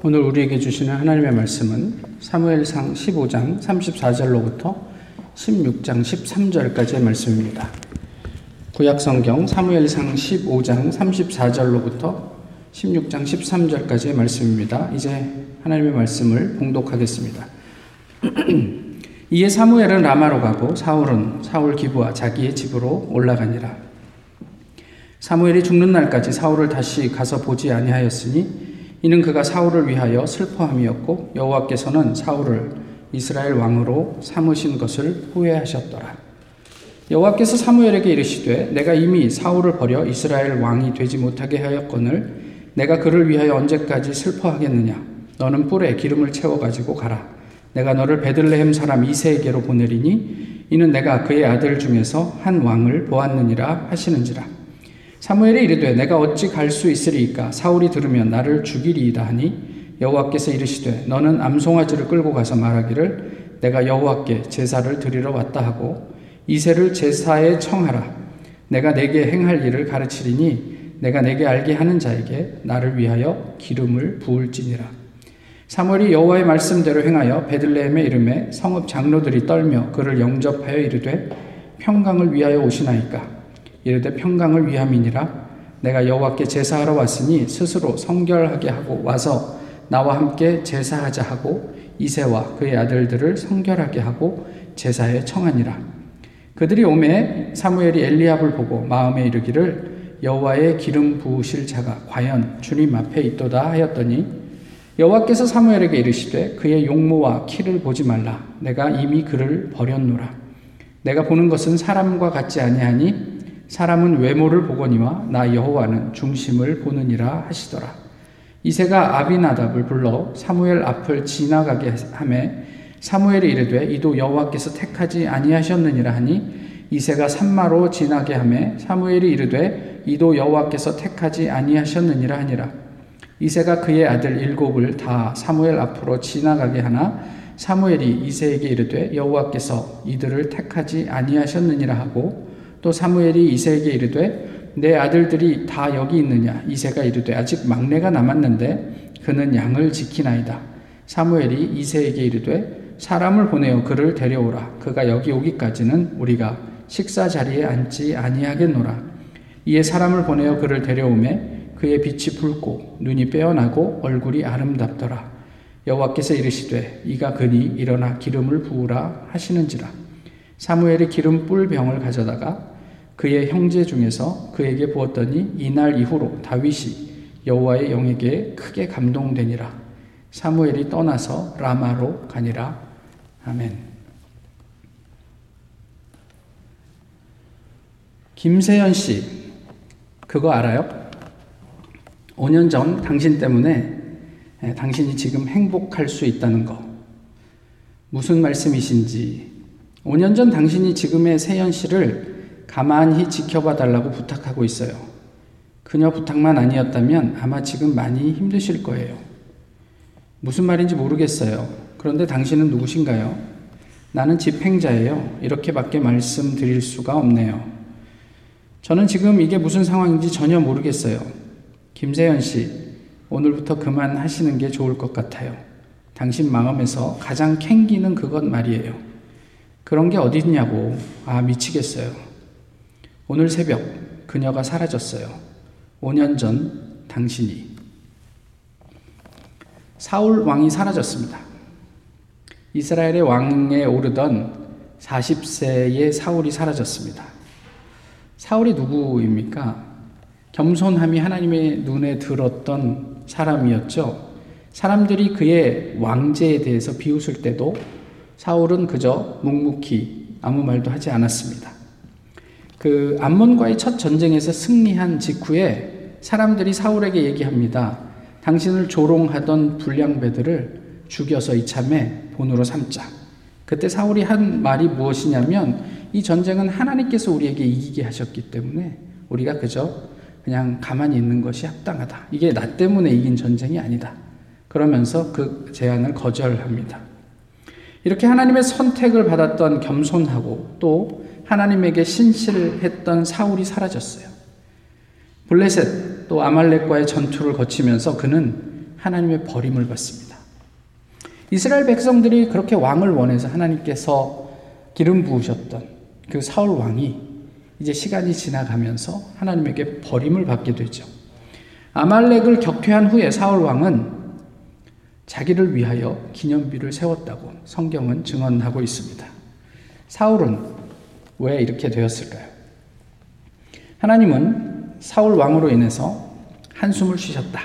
오늘 우리에게 주시는 하나님의 말씀은 사무엘상 15장 34절로부터 16장 13절까지의 말씀입니다. 구약 성경 사무엘상 15장 34절로부터 16장 13절까지의 말씀입니다. 이제 하나님의 말씀을 봉독하겠습니다. 이에 사무엘은 라마로 가고 사울은 사울 기부와 자기의 집으로 올라가니라. 사무엘이 죽는 날까지 사울을 다시 가서 보지 아니하였으니 이는 그가 사울을 위하여 슬퍼함이었고 여호와께서는 사울을 이스라엘 왕으로 삼으신 것을 후회하셨더라. 여호와께서 사무엘에게 이르시되 내가 이미 사울을 버려 이스라엘 왕이 되지 못하게 하였거늘 내가 그를 위하여 언제까지 슬퍼하겠느냐? 너는 뿔에 기름을 채워 가지고 가라. 내가 너를 베들레헴 사람 이세에게로 보내리니 이는 내가 그의 아들 중에서 한 왕을 보았느니라 하시는지라 사무엘이 이르되 내가 어찌 갈 수 있으리이까? 사울이 들으면 나를 죽이리이다 하니 여호와께서 이르시되 너는 암송아지를 끌고 가서 말하기를 내가 여호와께 제사를 드리러 왔다 하고 이세를 제사에 청하라. 내가 내게 행할 일을 가르치리니 내가 내게 알게 하는 자에게 나를 위하여 기름을 부을지니라. 사무엘이 여호와의 말씀대로 행하여 베들레헴에 이름에 성읍 장로들이 떨며 그를 영접하여 이르되 평강을 위하여 오시나이까 이르되 평강을 위함이니라. 내가 여호와께 제사하러 왔으니 스스로 성결하게 하고 와서 나와 함께 제사하자 하고 이세와 그의 아들들을 성결하게 하고 제사에 청하니라. 그들이 오매 사무엘이 엘리압을 보고 마음에 이르기를 여호와의 기름 부으실 자가 과연 주님 앞에 있도다 하였더니 여호와께서 사무엘에게 이르시되 그의 용모와 키를 보지 말라. 내가 이미 그를 버렸노라. 내가 보는 것은 사람과 같지 아니하니 사람은 외모를 보거니와 나 여호와는 중심을 보느니라 하시더라. 이세가 아비나답을 불러 사무엘 앞을 지나가게 하매 사무엘이 이르되 이도 여호와께서 택하지 아니하셨느니라 하니 이세가 산마로 지나게 하매 사무엘이 이르되 이도 여호와께서 택하지 아니하셨느니라 하니라. 이세가 그의 아들 일곱을 다 사무엘 앞으로 지나가게 하나 사무엘이 이세에게 이르되 여호와께서 이들을 택하지 아니하셨느니라 하고 또 사무엘이 이세에게 이르되 내 아들들이 다 여기 있느냐? 이세가 이르되 아직 막내가 남았는데 그는 양을 지키나이다. 사무엘이 이세에게 이르되 사람을 보내어 그를 데려오라. 그가 여기 오기까지는 우리가 식사 자리에 앉지 아니하겠노라. 이에 사람을 보내어 그를 데려오매 그의 빛이 붉고 눈이 빼어나고 얼굴이 아름답더라. 여호와께서 이르시되 이가 그니 일어나 기름을 부으라 하시는지라 사무엘이 기름 뿔 병을 가져다가 그의 형제 중에서 그에게 부었더니 이날 이후로 다윗이 여호와의 영에게 크게 감동되니라. 사무엘이 떠나서 라마로 가니라. 아멘. 김세연 씨, 그거 알아요? 5년 전 당신 때문에 당신이 지금 행복할 수 있다는 거. 무슨 말씀이신지 5년 전 당신이 지금의 세연 씨를 가만히 지켜봐 달라고 부탁하고 있어요. 그녀 부탁만 아니었다면 아마 지금 많이 힘드실 거예요. 무슨 말인지 모르겠어요. 그런데 당신은 누구신가요? 나는 집행자예요. 이렇게밖에 말씀드릴 수가 없네요. 저는 지금 이게 무슨 상황인지 전혀 모르겠어요. 김세현 씨, 오늘부터 그만하시는 게 좋을 것 같아요. 당신 마음에서 가장 캥기는 그것 말이에요. 그런 게 어디 있냐고. 아, 미치겠어요. 오늘 새벽 그녀가 사라졌어요. 5년 전 당신이. 사울 왕이 사라졌습니다. 이스라엘의 왕에 오르던 40세의 사울이 사라졌습니다. 사울이 누구입니까? 겸손함이 하나님의 눈에 들었던 사람이었죠. 사람들이 그의 왕제에 대해서 비웃을 때도 사울은 그저 묵묵히 아무 말도 하지 않았습니다. 그 암몬과의 첫 전쟁에서 승리한 직후에 사람들이 사울에게 얘기합니다. 당신을 조롱하던 불량배들을 죽여서 이참에 본으로 삼자. 그때 사울이 한 말이 무엇이냐면 이 전쟁은 하나님께서 우리에게 이기게 하셨기 때문에 우리가 그저 그냥 가만히 있는 것이 합당하다. 이게 나 때문에 이긴 전쟁이 아니다. 그러면서 그 제안을 거절합니다. 이렇게 하나님의 선택을 받았던 겸손하고 또 하나님에게 신실했던 사울이 사라졌어요. 블레셋 또 아말렉과의 전투를 거치면서 그는 하나님의 버림을 받습니다. 이스라엘 백성들이 그렇게 왕을 원해서 하나님께서 기름 부으셨던 그 사울 왕이 이제 시간이 지나가면서 하나님에게 버림을 받게 되죠. 아말렉을 격퇴한 후에 사울 왕은 자기를 위하여 기념비를 세웠다고 성경은 증언하고 있습니다. 사울은 왜 이렇게 되었을까요? 하나님은 사울 왕으로 인해서 한숨을 쉬셨다.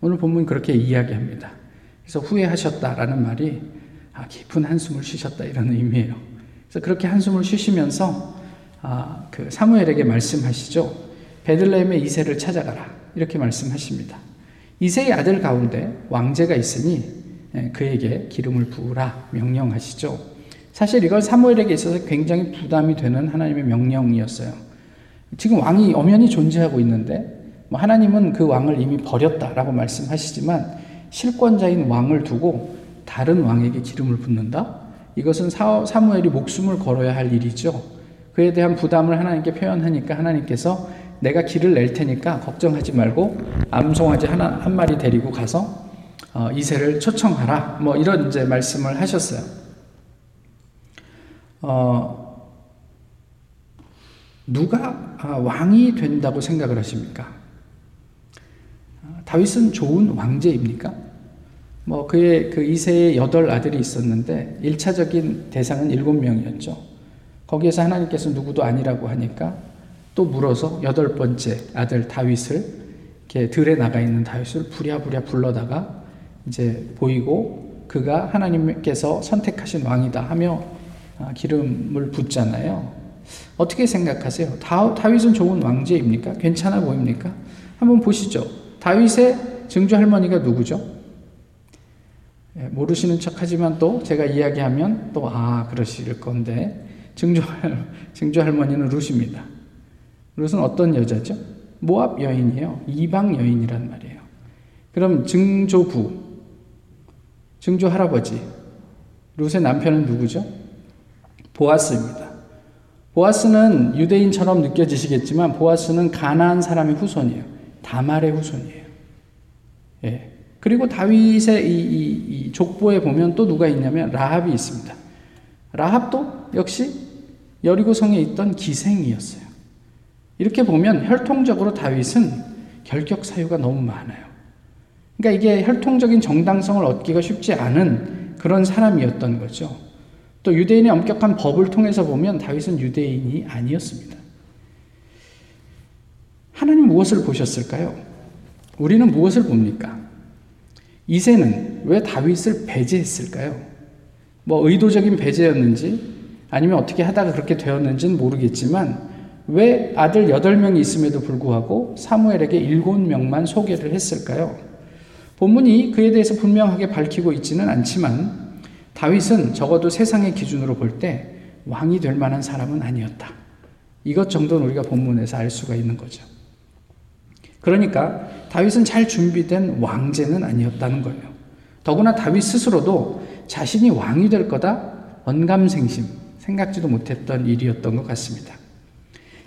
오늘 본문 그렇게 이야기합니다. 그래서 후회하셨다라는 말이 아, 깊은 한숨을 쉬셨다 이런 의미예요. 그래서 그렇게 한숨을 쉬시면서 아, 그 사무엘에게 말씀하시죠. 베들레헴의 이세를 찾아가라 이렇게 말씀하십니다. 이세의 아들 가운데 왕제가 있으니 예, 그에게 기름을 부으라 명령하시죠. 사실 이걸 사무엘에게 있어서 굉장히 부담이 되는 하나님의 명령이었어요. 지금 왕이 엄연히 존재하고 있는데 뭐 하나님은 그 왕을 이미 버렸다라고 말씀하시지만 실권자인 왕을 두고 다른 왕에게 기름을 붓는다? 이것은 사, 사무엘이 목숨을 걸어야 할 일이죠. 그에 대한 부담을 하나님께 표현하니까 하나님께서 내가 길을 낼 테니까 걱정하지 말고 암송아지 하나 한 마리 데리고 가서 어, 이세를 초청하라. 뭐 이런 이제 말씀을 하셨어요. 어, 누가 아, 왕이 된다고 생각을 하십니까? 다윗은 좋은 왕제입니까? 뭐 그의 그 이세의 여덟 아들이 있었는데 1차적인 대상은 일곱 명이었죠. 거기에서 하나님께서 누구도 아니라고 하니까 또 물어서 여덟 번째 아들 다윗을 이렇게 들에 나가 있는 다윗을 부랴부랴 불러다가 이제 보이고 그가 하나님께서 선택하신 왕이다 하며 아, 기름을 붓잖아요. 어떻게 생각하세요? 다, 다윗은 좋은 왕제입니까? 괜찮아 보입니까? 한번 보시죠. 다윗의 증조 할머니가 누구죠? 예, 모르시는 척 하지만 또 제가 이야기하면 또 아, 그러실 건데, 증조, 증조 할머니는 룻입니다. 룻은 어떤 여자죠? 모압 여인이에요. 이방 여인이란 말이에요. 그럼 증조부, 증조 할아버지, 룻의 남편은 누구죠? 보아스입니다. 보아스는 유대인처럼 느껴지시겠지만 보아스는 가나안 사람의 후손이에요. 다말의 후손이에요. 예. 그리고 다윗의 이, 이, 이 족보에 보면 또 누가 있냐면 라합이 있습니다. 라합도 역시 여리고성에 있던 기생이었어요. 이렇게 보면 혈통적으로 다윗은 결격 사유가 너무 많아요. 그러니까 이게 혈통적인 정당성을 얻기가 쉽지 않은 그런 사람이었던 거죠. 또 유대인의 엄격한 법을 통해서 보면 다윗은 유대인이 아니었습니다. 하나님 무엇을 보셨을까요? 우리는 무엇을 봅니까? 이세는 왜 다윗을 배제했을까요? 뭐 의도적인 배제였는지 아니면 어떻게 하다가 그렇게 되었는지는 모르겠지만 왜 아들 8명이 있음에도 불구하고 사무엘에게 7명만 소개를 했을까요? 본문이 그에 대해서 분명하게 밝히고 있지는 않지만 다윗은 적어도 세상의 기준으로 볼 때 왕이 될 만한 사람은 아니었다. 이것 정도는 우리가 본문에서 알 수가 있는 거죠. 그러니까 다윗은 잘 준비된 왕제는 아니었다는 거예요. 더구나 다윗 스스로도 자신이 왕이 될 거다 언감생심 생각지도 못했던 일이었던 것 같습니다.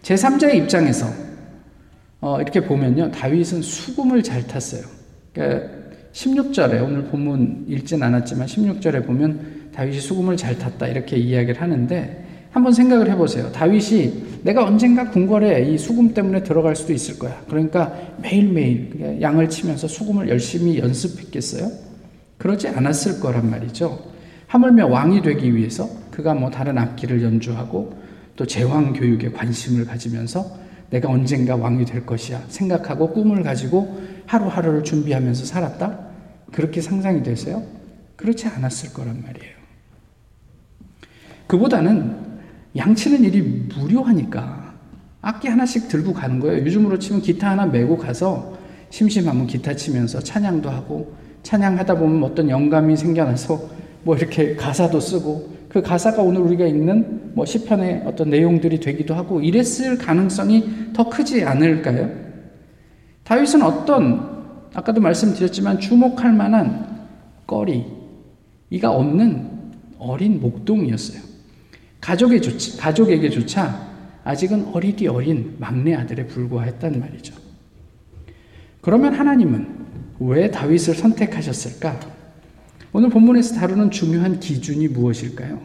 제3자의 입장에서 어, 이렇게 보면요. 다윗은 수금을 잘 탔어요. 그러니까 16절에 오늘 본문 읽진 않았지만 16절에 보면 다윗이 수금을 잘 탔다 이렇게 이야기를 하는데 한번 생각을 해보세요. 다윗이 내가 언젠가 궁궐에 이 수금 때문에 들어갈 수도 있을 거야. 그러니까 매일매일 양을 치면서 수금을 열심히 연습했겠어요? 그러지 않았을 거란 말이죠. 하물며 왕이 되기 위해서 그가 뭐 다른 악기를 연주하고 또 제왕 교육에 관심을 가지면서 내가 언젠가 왕이 될 것이야 생각하고 꿈을 가지고 하루하루를 준비하면서 살았다? 그렇게 상상이 되세요? 그렇지 않았을 거란 말이에요. 그보다는 양치는 일이 무료하니까 악기 하나씩 들고 가는 거예요. 요즘으로 치면 기타 하나 메고 가서 심심하면 기타 치면서 찬양도 하고 찬양하다 보면 어떤 영감이 생겨나서 뭐 이렇게 가사도 쓰고 그 가사가 오늘 우리가 읽는 뭐 시편의 어떤 내용들이 되기도 하고 이랬을 가능성이 더 크지 않을까요? 다윗은 어떤 아까도 말씀드렸지만 주목할 만한 거리 이가 없는 어린 목동이었어요. 가족에 좋 가족에게조차 아직은 어리디 어린 막내 아들에 불과했단 말이죠. 그러면 하나님은 왜 다윗을 선택하셨을까? 오늘 본문에서 다루는 중요한 기준이 무엇일까요?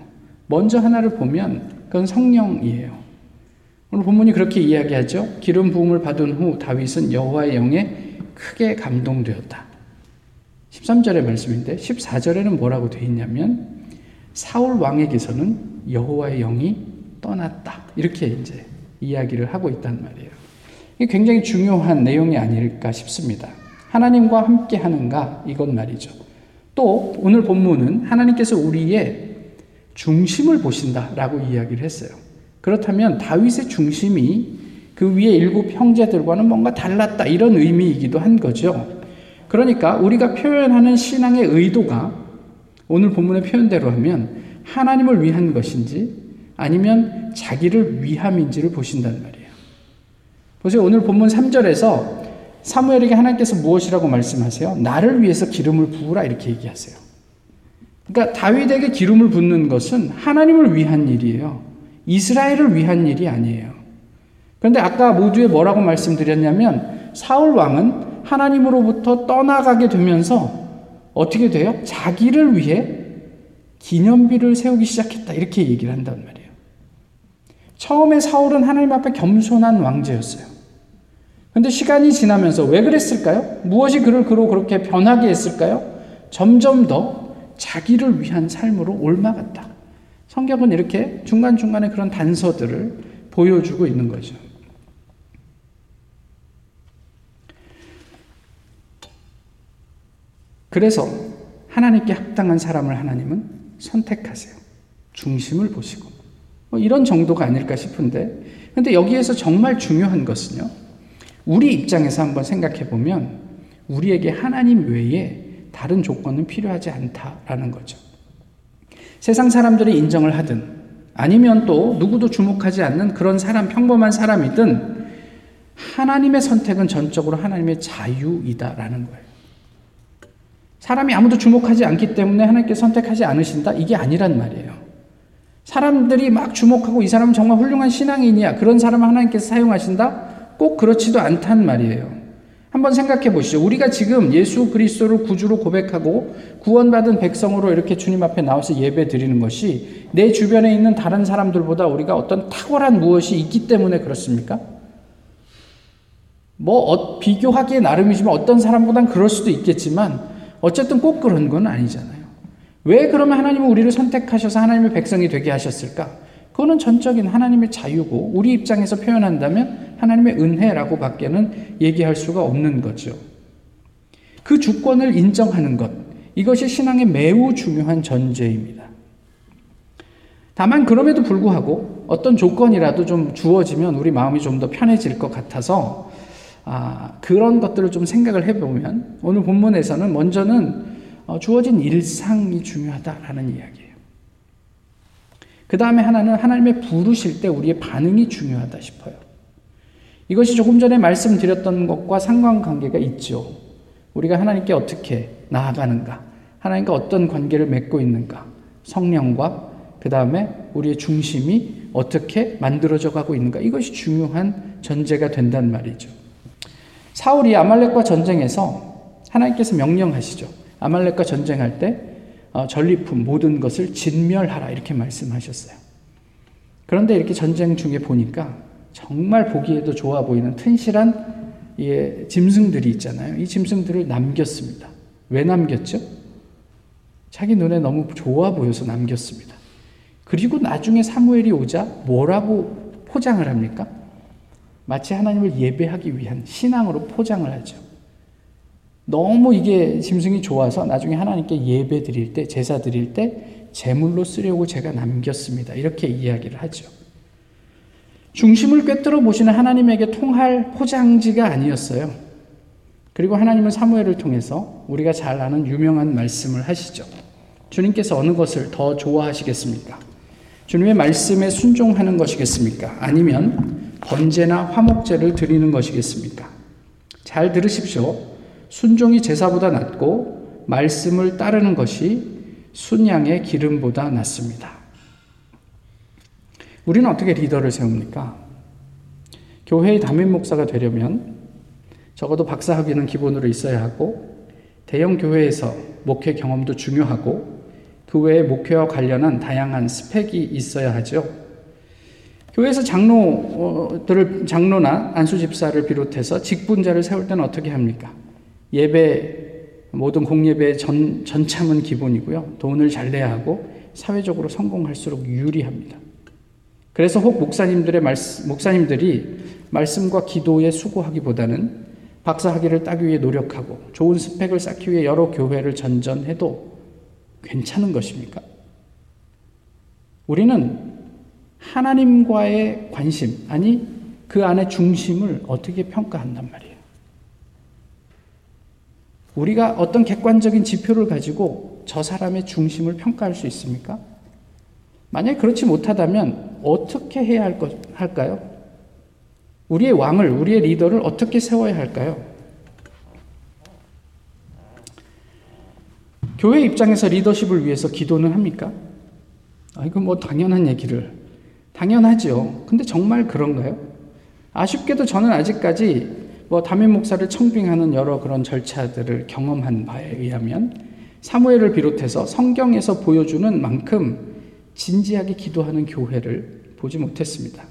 먼저 하나를 보면 그건 성령이에요. 오늘 본문이 그렇게 이야기하죠. 기름 부음을 받은 후 다윗은 여호와의 영에 크게 감동되었다. 13절의 말씀인데 14절에는 뭐라고 되어 있냐면 사울 왕에게서는 여호와의 영이 떠났다. 이렇게 이제 이야기를 하고 있단 말이에요. 이게 굉장히 중요한 내용이 아닐까 싶습니다. 하나님과 함께 하는가 이건 말이죠. 또 오늘 본문은 하나님께서 우리의 중심을 보신다라고 이야기를 했어요. 그렇다면 다윗의 중심이 그 위에 일곱 형제들과는 뭔가 달랐다 이런 의미이기도 한 거죠. 그러니까 우리가 표현하는 신앙의 의도가 오늘 본문의 표현대로 하면 하나님을 위한 것인지 아니면 자기를 위함인지를 보신다는 말이에요. 보세요. 오늘 본문 3절에서 사무엘에게 하나님께서 무엇이라고 말씀하세요? 나를 위해서 기름을 부으라 이렇게 얘기하세요. 그러니까 다윗에게 기름을 붓는 것은 하나님을 위한 일이에요. 이스라엘을 위한 일이 아니에요. 그런데 아까 모두에 뭐라고 말씀드렸냐면 사울 왕은 하나님으로부터 떠나가게 되면서 어떻게 돼요? 자기를 위해 기념비를 세우기 시작했다. 이렇게 얘기를 한단 말이에요. 처음에 사울은 하나님 앞에 겸손한 왕제였어요. 근데 시간이 지나면서 왜 그랬을까요? 무엇이 그를 그로 그렇게 변하게 했을까요? 점점 더 자기를 위한 삶으로 옮아갔다. 성경은 이렇게 중간중간에 그런 단서들을 보여주고 있는 거죠. 그래서 하나님께 합당한 사람을 하나님은 선택하세요. 중심을 보시고. 뭐 이런 정도가 아닐까 싶은데. 근데 여기에서 정말 중요한 것은요. 우리 입장에서 한번 생각해 보면 우리에게 하나님 외에 다른 조건은 필요하지 않다라는 거죠. 세상 사람들이 인정을 하든 아니면 또 누구도 주목하지 않는 그런 사람, 평범한 사람이든 하나님의 선택은 전적으로 하나님의 자유이다라는 거예요. 사람이 아무도 주목하지 않기 때문에 하나님께 선택하지 않으신다? 이게 아니란 말이에요. 사람들이 막 주목하고 이 사람은 정말 훌륭한 신앙인이야. 그런 사람을 하나님께서 사용하신다? 꼭 그렇지도 않단 말이에요. 한번 생각해 보시죠. 우리가 지금 예수 그리스도를 구주로 고백하고 구원받은 백성으로 이렇게 주님 앞에 나와서 예배 드리는 것이 내 주변에 있는 다른 사람들보다 우리가 어떤 탁월한 무엇이 있기 때문에 그렇습니까? 뭐 어, 비교하기에 나름이지만 어떤 사람보단 그럴 수도 있겠지만 어쨌든 꼭 그런 건 아니잖아요. 왜 그러면 하나님은 우리를 선택하셔서 하나님의 백성이 되게 하셨을까? 그거는 전적인 하나님의 자유고 우리 입장에서 표현한다면 하나님의 은혜라고 밖에는 얘기할 수가 없는 거죠. 그 주권을 인정하는 것, 이것이 신앙의 매우 중요한 전제입니다. 다만 그럼에도 불구하고 어떤 조건이라도 좀 주어지면 우리 마음이 좀 더 편해질 것 같아서 아, 그런 것들을 좀 생각을 해보면 오늘 본문에서는 먼저는 어, 주어진 일상이 중요하다라는 이야기예요. 그 다음에 하나는 하나님의 부르실 때 우리의 반응이 중요하다 싶어요. 이것이 조금 전에 말씀드렸던 것과 상관관계가 있죠. 우리가 하나님께 어떻게 나아가는가, 하나님과 어떤 관계를 맺고 있는가, 성령과 그 다음에 우리의 중심이 어떻게 만들어져 가고 있는가, 이것이 중요한 전제가 된단 말이죠. 사울이 아말렉과 전쟁에서 하나님께서 명령하시죠. 아말렉과 전쟁할 때 어, 전리품 모든 것을 진멸하라 이렇게 말씀하셨어요. 그런데 이렇게 전쟁 중에 보니까 정말 보기에도 좋아 보이는 튼실한 예, 짐승들이 있잖아요. 이 짐승들을 남겼습니다. 왜 남겼죠? 자기 눈에 너무 좋아 보여서 남겼습니다. 그리고 나중에 사무엘이 오자 뭐라고 포장을 합니까? 마치 하나님을 예배하기 위한 신앙으로 포장을 하죠. 너무 이게 짐승이 좋아서 나중에 하나님께 예배 드릴 때, 제사 드릴 때 제물로 쓰려고 제가 남겼습니다. 이렇게 이야기를 하죠. 중심을 꿰뚫어 보시는 하나님에게 통할 포장지가 아니었어요. 그리고 하나님은 사무엘을 통해서 우리가 잘 아는 유명한 말씀을 하시죠. 주님께서 어느 것을 더 좋아하시겠습니까? 주님의 말씀에 순종하는 것이겠습니까? 아니면 번제나 화목제를 드리는 것이겠습니까? 잘 들으십시오. 순종이 제사보다 낫고 말씀을 따르는 것이 순양의 기름보다 낫습니다. 우리는 어떻게 리더를 세웁니까? 교회의 담임 목사가 되려면 적어도 박사 학위는 기본으로 있어야 하고 대형 교회에서 목회 경험도 중요하고 그 외에 목회와 관련한 다양한 스펙이 있어야 하죠. 교회에서 장로들을 장로나 안수 집사를 비롯해서 직분자를 세울 때는 어떻게 합니까? 예배 모든 공예배 전 전참은 기본이고요. 돈을 잘 내야 하고 사회적으로 성공할수록 유리합니다. 그래서 혹 목사님들의 말씀, 목사님들이 말씀과 기도에 수고하기보다는 박사 학위를 따기 위해 노력하고 좋은 스펙을 쌓기 위해 여러 교회를 전전해도 괜찮은 것입니까? 우리는 하나님과의 관심, 아니 그 안에 중심을 어떻게 평가한단 말이에요. 우리가 어떤 객관적인 지표를 가지고 저 사람의 중심을 평가할 수 있습니까? 만약 그렇지 못하다면 어떻게 해야 할 것, 할까요? 우리의 왕을, 우리의 리더를 어떻게 세워야 할까요? 교회 입장에서 리더십을 위해서 기도는 합니까? 아, 이거 뭐 당연한 얘기를. 당연하죠. 근데 정말 그런가요? 아쉽게도 저는 아직까지 뭐 담임 목사를 청빙하는 여러 그런 절차들을 경험한 바에 의하면 사무엘을 비롯해서 성경에서 보여주는 만큼 진지하게 기도하는 교회를 보지 못했습니다.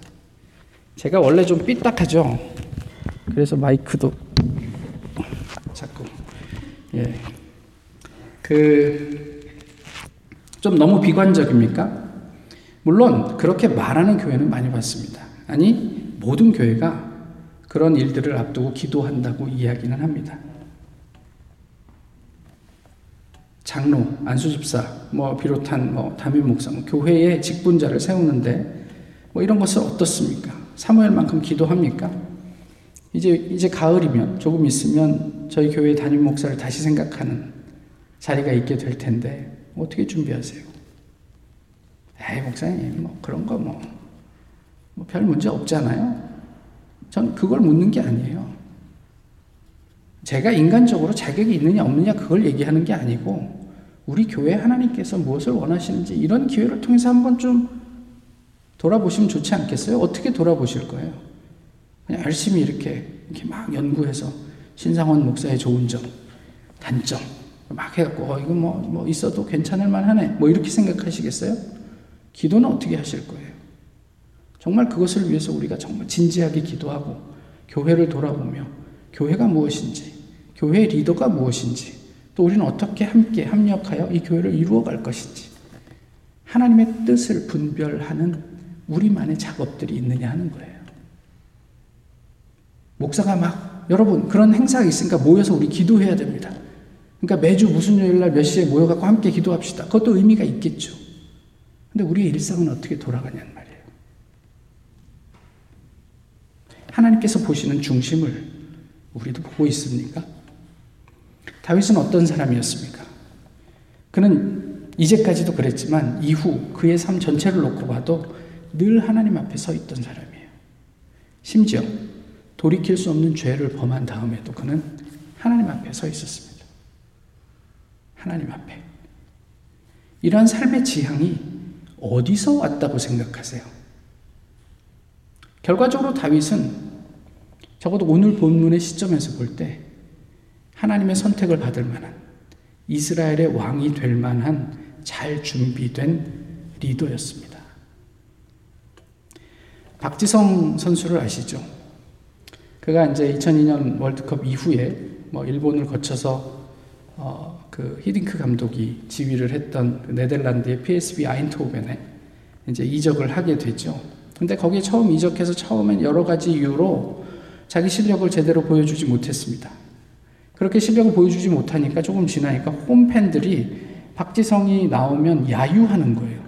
제가 원래 좀 삐딱하죠. 그래서 마이크도 자꾸 예. 그 좀 너무 비관적입니까? 물론 그렇게 말하는 교회는 많이 봤습니다. 아니 모든 교회가 그런 일들을 앞두고 기도한다고 이야기는 합니다. 장로, 안수집사, 뭐 비롯한 뭐 담임 목사, 뭐 교회의 직분자를 세우는데 뭐 이런 것은 어떻습니까? 사무엘만큼 기도합니까? 이제 이제 가을이면 조금 있으면 저희 교회 담임 목사를 다시 생각하는 자리가 있게 될 텐데 어떻게 준비하세요? 에이 목사님 뭐 그런 거 뭐별 뭐 문제 없잖아요. 전 그걸 묻는 게 아니에요. 제가 인간적으로 자격이 있느냐 없느냐 그걸 얘기하는 게 아니고 우리 교회 하나님께서 무엇을 원하시는지 이런 기회를 통해서 한번 좀 돌아보시면 좋지 않겠어요? 어떻게 돌아보실 거예요? 그냥 열심히 이렇게 이렇게 막 연구해서 신상원 목사의 좋은 점, 단점 막 해갖고 어, 이거 뭐, 뭐 있어도 괜찮을 만하네 뭐 이렇게 생각하시겠어요? 기도는 어떻게 하실 거예요? 정말 그것을 위해서 우리가 정말 진지하게 기도하고 교회를 돌아보며 교회가 무엇인지, 교회의 리더가 무엇인지, 또 우리는 어떻게 함께 합력하여 이 교회를 이루어갈 것인지, 하나님의 뜻을 분별하는 우리만의 작업들이 있느냐 하는 거예요. 목사가 막, 여러분, 그런 행사가 있으니까 모여서 우리 기도해야 됩니다. 그러니까 매주 무슨 요일 날 몇 시에 모여갖고 함께 기도합시다. 그것도 의미가 있겠죠. 근데 우리의 일상은 어떻게 돌아가냐는 말이에요. 하나님께서 보시는 중심을 우리도 보고 있습니까? 다윗은 어떤 사람이었습니까? 그는 이제까지도 그랬지만 이후 그의 삶 전체를 놓고 봐도 늘 하나님 앞에 서 있던 사람이에요. 심지어 돌이킬 수 없는 죄를 범한 다음에도 그는 하나님 앞에 서 있었습니다. 하나님 앞에. 이러한 삶의 지향이 어디서 왔다고 생각하세요? 결과적으로 다윗은 적어도 오늘 본문의 시점에서 볼 때 하나님의 선택을 받을 만한 이스라엘의 왕이 될 만한 잘 준비된 리더였습니다. 박지성 선수를 아시죠? 그가 이제 2002년 월드컵 이후에 뭐 일본을 거쳐서 어, 그 히딩크 감독이 지휘를 했던 그 네덜란드의 PSV 아인트호벤에 이제 이적을 하게 되죠. 근데 거기에 처음 이적해서 처음엔 여러 가지 이유로 자기 실력을 제대로 보여주지 못했습니다. 그렇게 실력을 보여주지 못하니까 조금 지나니까 홈팬들이 박지성이 나오면 야유하는 거예요.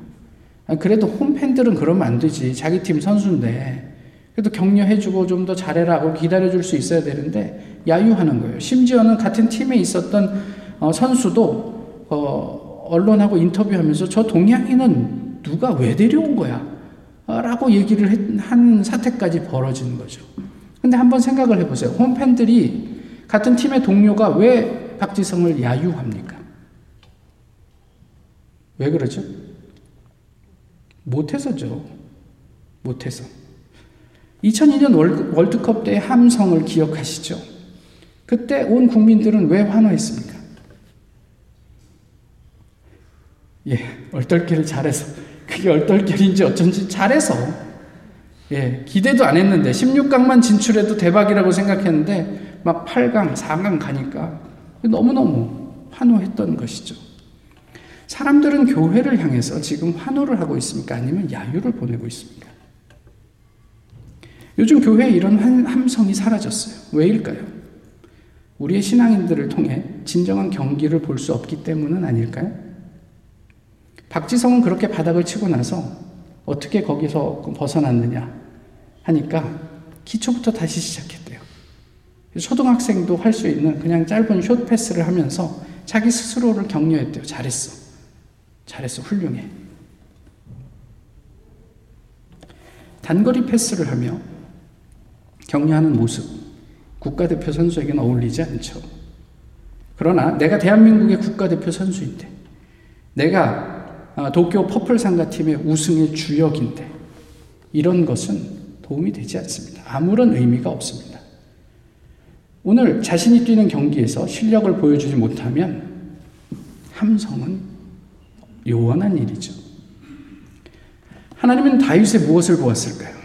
그래도 홈팬들은 그러면 안 되지. 자기 팀 선수인데. 그래도 격려해주고 좀 더 잘해라 기다려줄 수 있어야 되는데 야유하는 거예요. 심지어는 같은 팀에 있었던 어, 선수도 어, 언론하고 인터뷰하면서 저 동양인은 누가 왜 데려온 거야? 라고 얘기를 한 사태까지 벌어지는 거죠. 근데 한번 생각을 해보세요. 홈팬들이 같은 팀의 동료가 왜 박지성을 야유합니까? 왜 그러죠? 못해서죠. 못해서. 2002년 월드컵 때 함성을 기억하시죠? 그때 온 국민들은 왜 환호했습니까? 예, 얼떨결을 잘해서. 그게 얼떨결인지 어쩐지 잘해서 예, 기대도 안 했는데 16강만 진출해도 대박이라고 생각했는데 막 8강, 4강 가니까 너무너무 환호했던 것이죠. 사람들은 교회를 향해서 지금 환호를 하고 있습니까? 아니면 야유를 보내고 있습니까? 요즘 교회에 이런 함성이 사라졌어요. 왜일까요? 우리의 신앙인들을 통해 진정한 경기를 볼 수 없기 때문은 아닐까요? 박지성은 그렇게 바닥을 치고 나서 어떻게 거기서 벗어났느냐 하니까 기초부터 다시 시작했대요. 초등학생도 할 수 있는 그냥 짧은 숏 패스를 하면서 자기 스스로를 격려했대요. 잘했어. 잘했어. 훌륭해. 단거리 패스를 하며 격려하는 모습, 국가대표 선수에게는 어울리지 않죠. 그러나 내가 대한민국의 국가대표 선수인데, 내가 아, 도쿄 퍼플 상가 팀의 우승의 주역인데, 이런 것은 도움이 되지 않습니다. 아무런 의미가 없습니다. 오늘 자신이 뛰는 경기에서 실력을 보여주지 못하면 함성은 요원한 일이죠. 하나님은 다윗의 무엇을 보았을까요?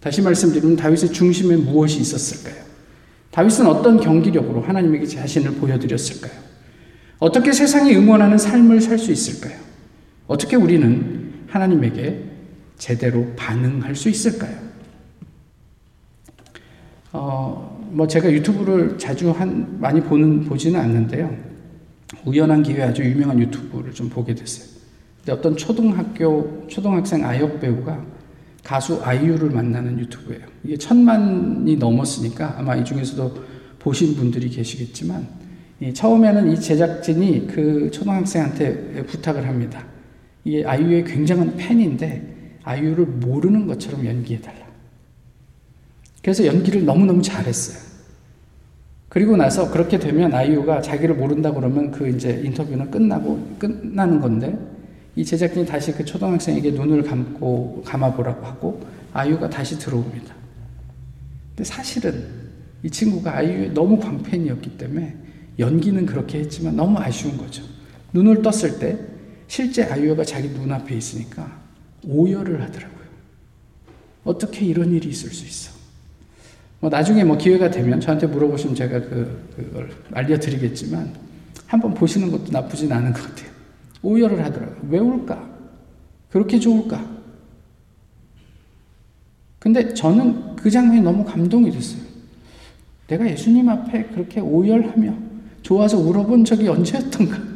다시 말씀드리면 다윗의 중심에 무엇이 있었을까요? 다윗은 어떤 경기력으로 하나님에게 자신을 보여드렸을까요? 어떻게 세상에 응원하는 삶을 살 수 있을까요? 어떻게 우리는 하나님에게 제대로 반응할 수 있을까요? 어, 뭐 제가 유튜브를 자주 한, 많이 보는, 보지는 않는데요. 우연한 기회에 아주 유명한 유튜브를 좀 보게 됐어요. 근데 어떤 초등학교, 초등학생 아역 배우가 가수 아이유를 만나는 유튜브예요. 이게 천만이 넘었으니까 아마 이 중에서도 보신 분들이 계시겠지만 처음에는 이 제작진이 그 초등학생한테 부탁을 합니다. 이게 아이유의 굉장한 팬인데 아이유를 모르는 것처럼 연기해달라. 그래서 연기를 너무너무 잘했어요. 그리고 나서 그렇게 되면 아이유가 자기를 모른다 그러면 그 이제 인터뷰는 끝나고 끝나는 건데 이 제작진이 다시 그 초등학생에게 눈을 감고 감아보라고 하고 아이유가 다시 들어옵니다. 근데 사실은 이 친구가 아이유의 너무 광팬이었기 때문에 연기는 그렇게 했지만 너무 아쉬운 거죠. 눈을 떴을 때 실제 아이유가 자기 눈앞에 있으니까 오열을 하더라고요. 어떻게 이런 일이 있을 수 있어? 뭐 나중에 뭐 기회가 되면 저한테 물어보시면 제가 그, 그걸 알려드리겠지만 한번 보시는 것도 나쁘진 않은 것 같아요. 오열을 하더라고요. 왜 울까? 그렇게 좋을까? 근데 저는 그 장면이 너무 감동이 됐어요. 내가 예수님 앞에 그렇게 오열하며 좋아서 울어본 적이 언제였던가?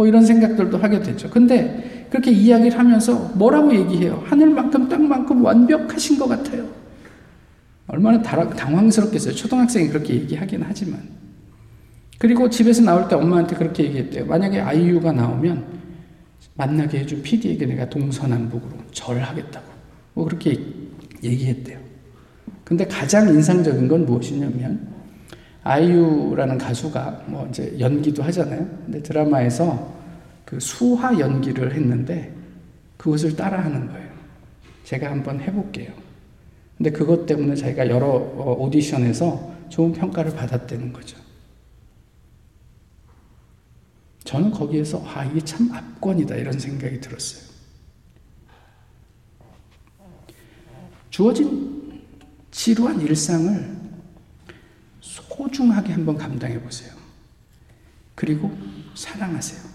뭐 이런 생각들도 하게 됐죠. 근데 그렇게 이야기를 하면서 뭐라고 얘기해요? 하늘만큼 땅만큼 완벽하신 것 같아요. 얼마나 당황스럽겠어요. 초등학생이 그렇게 얘기하긴 하지만. 그리고 집에서 나올 때 엄마한테 그렇게 얘기했대요. 만약에 아이유가 나오면 만나게 해준 PD에게 내가 동서남북으로 절하겠다고. 뭐 그렇게 얘기했대요. 근데 가장 인상적인 건 무엇이냐면, 아이유라는 가수가 뭐 이제 연기도 하잖아요. 근데 드라마에서 그 수화 연기를 했는데 그것을 따라하는 거예요. 제가 한번 해볼게요. 근데 그것 때문에 자기가 여러 어, 오디션에서 좋은 평가를 받았다는 거죠. 저는 거기에서 아 이게 참 압권이다 이런 생각이 들었어요. 주어진 지루한 일상을 소중하게 한번 감당해 보세요. 그리고 사랑하세요.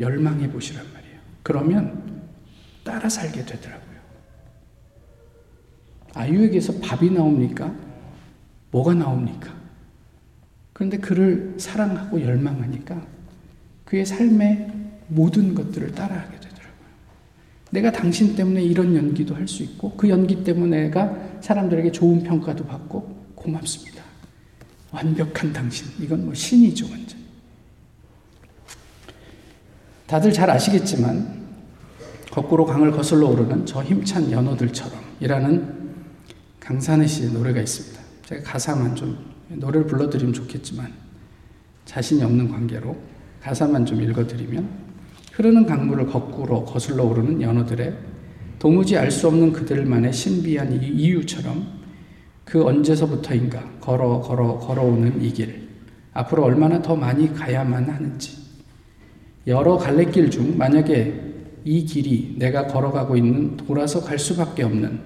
열망해 보시란 말이에요. 그러면 따라 살게 되더라고요. 아유에게서 밥이 나옵니까? 뭐가 나옵니까? 그런데 그를 사랑하고 열망하니까 그의 삶의 모든 것들을 따라하게 되더라고요. 내가 당신 때문에 이런 연기도 할 수 있고 그 연기 때문에 내가 사람들에게 좋은 평가도 받고 고맙습니다. 완벽한 당신. 이건 뭐 신이죠, 완전. 다들 잘 아시겠지만 거꾸로 강을 거슬러 오르는 저 힘찬 연어들처럼 이라는 강산의 씨의 노래가 있습니다. 제가 가사만 좀 노래를 불러드리면 좋겠지만 자신이 없는 관계로 가사만 좀 읽어드리면 흐르는 강물을 거꾸로 거슬러 오르는 연어들의 도무지 알 수 없는 그들만의 신비한 이유처럼 그 언제서부터인가 걸어 걸어 걸어오는 이 길 앞으로 얼마나 더 많이 가야만 하는지 여러 갈래길 중 만약에 이 길이 내가 걸어가고 있는 돌아서 갈 수밖에 없는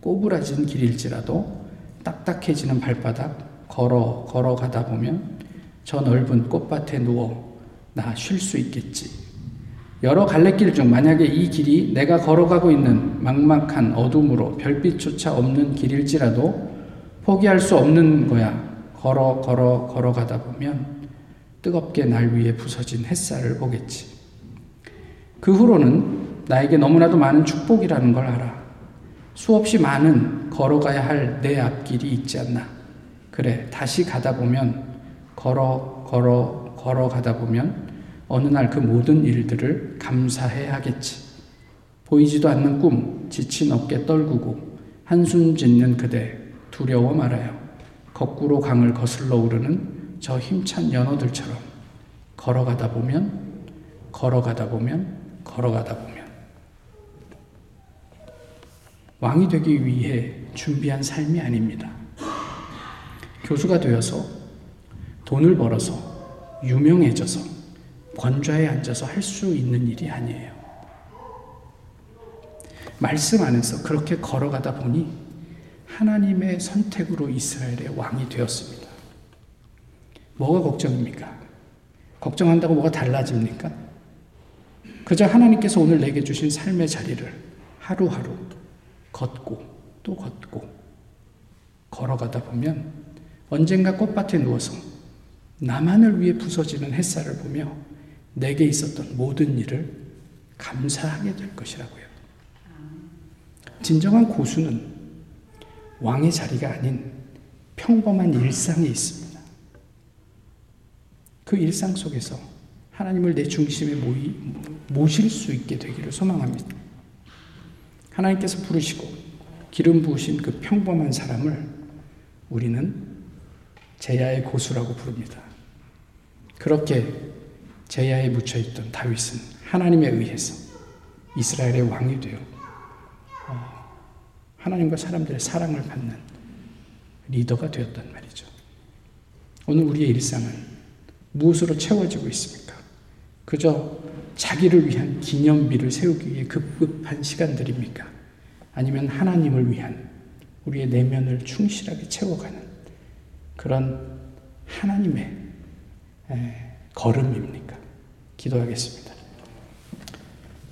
꼬부라진 길일지라도 딱딱해지는 발바닥 걸어 걸어가다 보면 저 넓은 꽃밭에 누워 나 쉴 수 있겠지. 여러 갈래길 중 만약에 이 길이 내가 걸어가고 있는 막막한 어둠으로 별빛조차 없는 길일지라도 포기할 수 없는 거야. 걸어 걸어 걸어가다 보면 뜨겁게 날 위에 부서진 햇살을 보겠지. 그 후로는 나에게 너무나도 많은 축복이라는 걸 알아. 수없이 많은 걸어가야 할 내 앞길이 있지 않나. 그래, 다시 가다 보면, 걸어, 걸어, 걸어 가다 보면, 어느 날 그 모든 일들을 감사해 야겠지. 보이지도 않는 꿈, 지친 어깨 떨구고, 한숨 짓는 그대, 두려워 말아요. 거꾸로 강을 거슬러 오르는 저 힘찬 연어들처럼 걸어가다 보면, 걸어가다 보면, 걸어가다 보면. 왕이 되기 위해 준비한 삶이 아닙니다. 교수가 되어서 돈을 벌어서 유명해져서 권좌에 앉아서 할 수 있는 일이 아니에요. 말씀 안에서 그렇게 걸어가다 보니 하나님의 선택으로 이스라엘의 왕이 되었습니다. 뭐가 걱정입니까? 걱정한다고 뭐가 달라집니까? 그저 하나님께서 오늘 내게 주신 삶의 자리를 하루하루 걷고 또 걷고 걸어가다 보면 언젠가 꽃밭에 누워서 나만을 위해 부서지는 햇살을 보며 내게 있었던 모든 일을 감사하게 될 것이라고요. 진정한 고수는 왕의 자리가 아닌 평범한 일상에 있습니다. 그 일상 속에서 하나님을 내 중심에 모이, 모실 수 있게 되기를 소망합니다. 하나님께서 부르시고 기름 부으신 그 평범한 사람을 우리는 제야의 고수라고 부릅니다. 그렇게 제야에 묻혀있던 다윗은 하나님에 의해서 이스라엘의 왕이 되어 어, 하나님과 사람들의 사랑을 받는 리더가 되었단 말이죠. 오늘 우리의 일상은 무엇으로 채워지고 있습니까? 그저 자기를 위한 기념비를 세우기 위해 급급한 시간들입니까? 아니면 하나님을 위한 우리의 내면을 충실하게 채워가는 그런 하나님의 걸음입니까? 기도하겠습니다.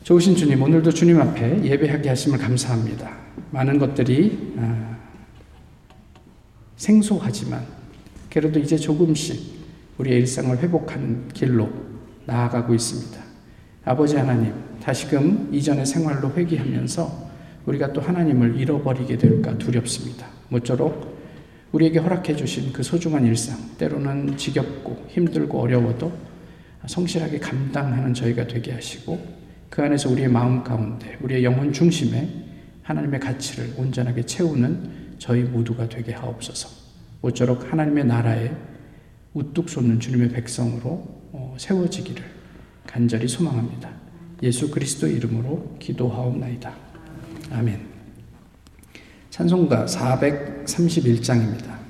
좋으신 주님, 오늘도 주님 앞에 예배하게 하심을 감사합니다. 많은 것들이 아, 생소하지만 그래도 이제 조금씩 우리의 일상을 회복하는 길로 나아가고 있습니다. 아버지 하나님, 다시금 이전의 생활로 회귀하면서 우리가 또 하나님을 잃어버리게 될까 두렵습니다. 모쪼록 우리에게 허락해 주신 그 소중한 일상, 때로는 지겹고 힘들고 어려워도 성실하게 감당하는 저희가 되게 하시고 그 안에서 우리의 마음 가운데, 우리의 영혼 중심에 하나님의 가치를 온전하게 채우는 저희 모두가 되게 하옵소서. 모쪼록 하나님의 나라에 우뚝 솟는 주님의 백성으로 어, 세워지기를 간절히 소망합니다. 예수 그리스도 이름으로 기도하옵나이다. 아멘. 찬송가 431장입니다.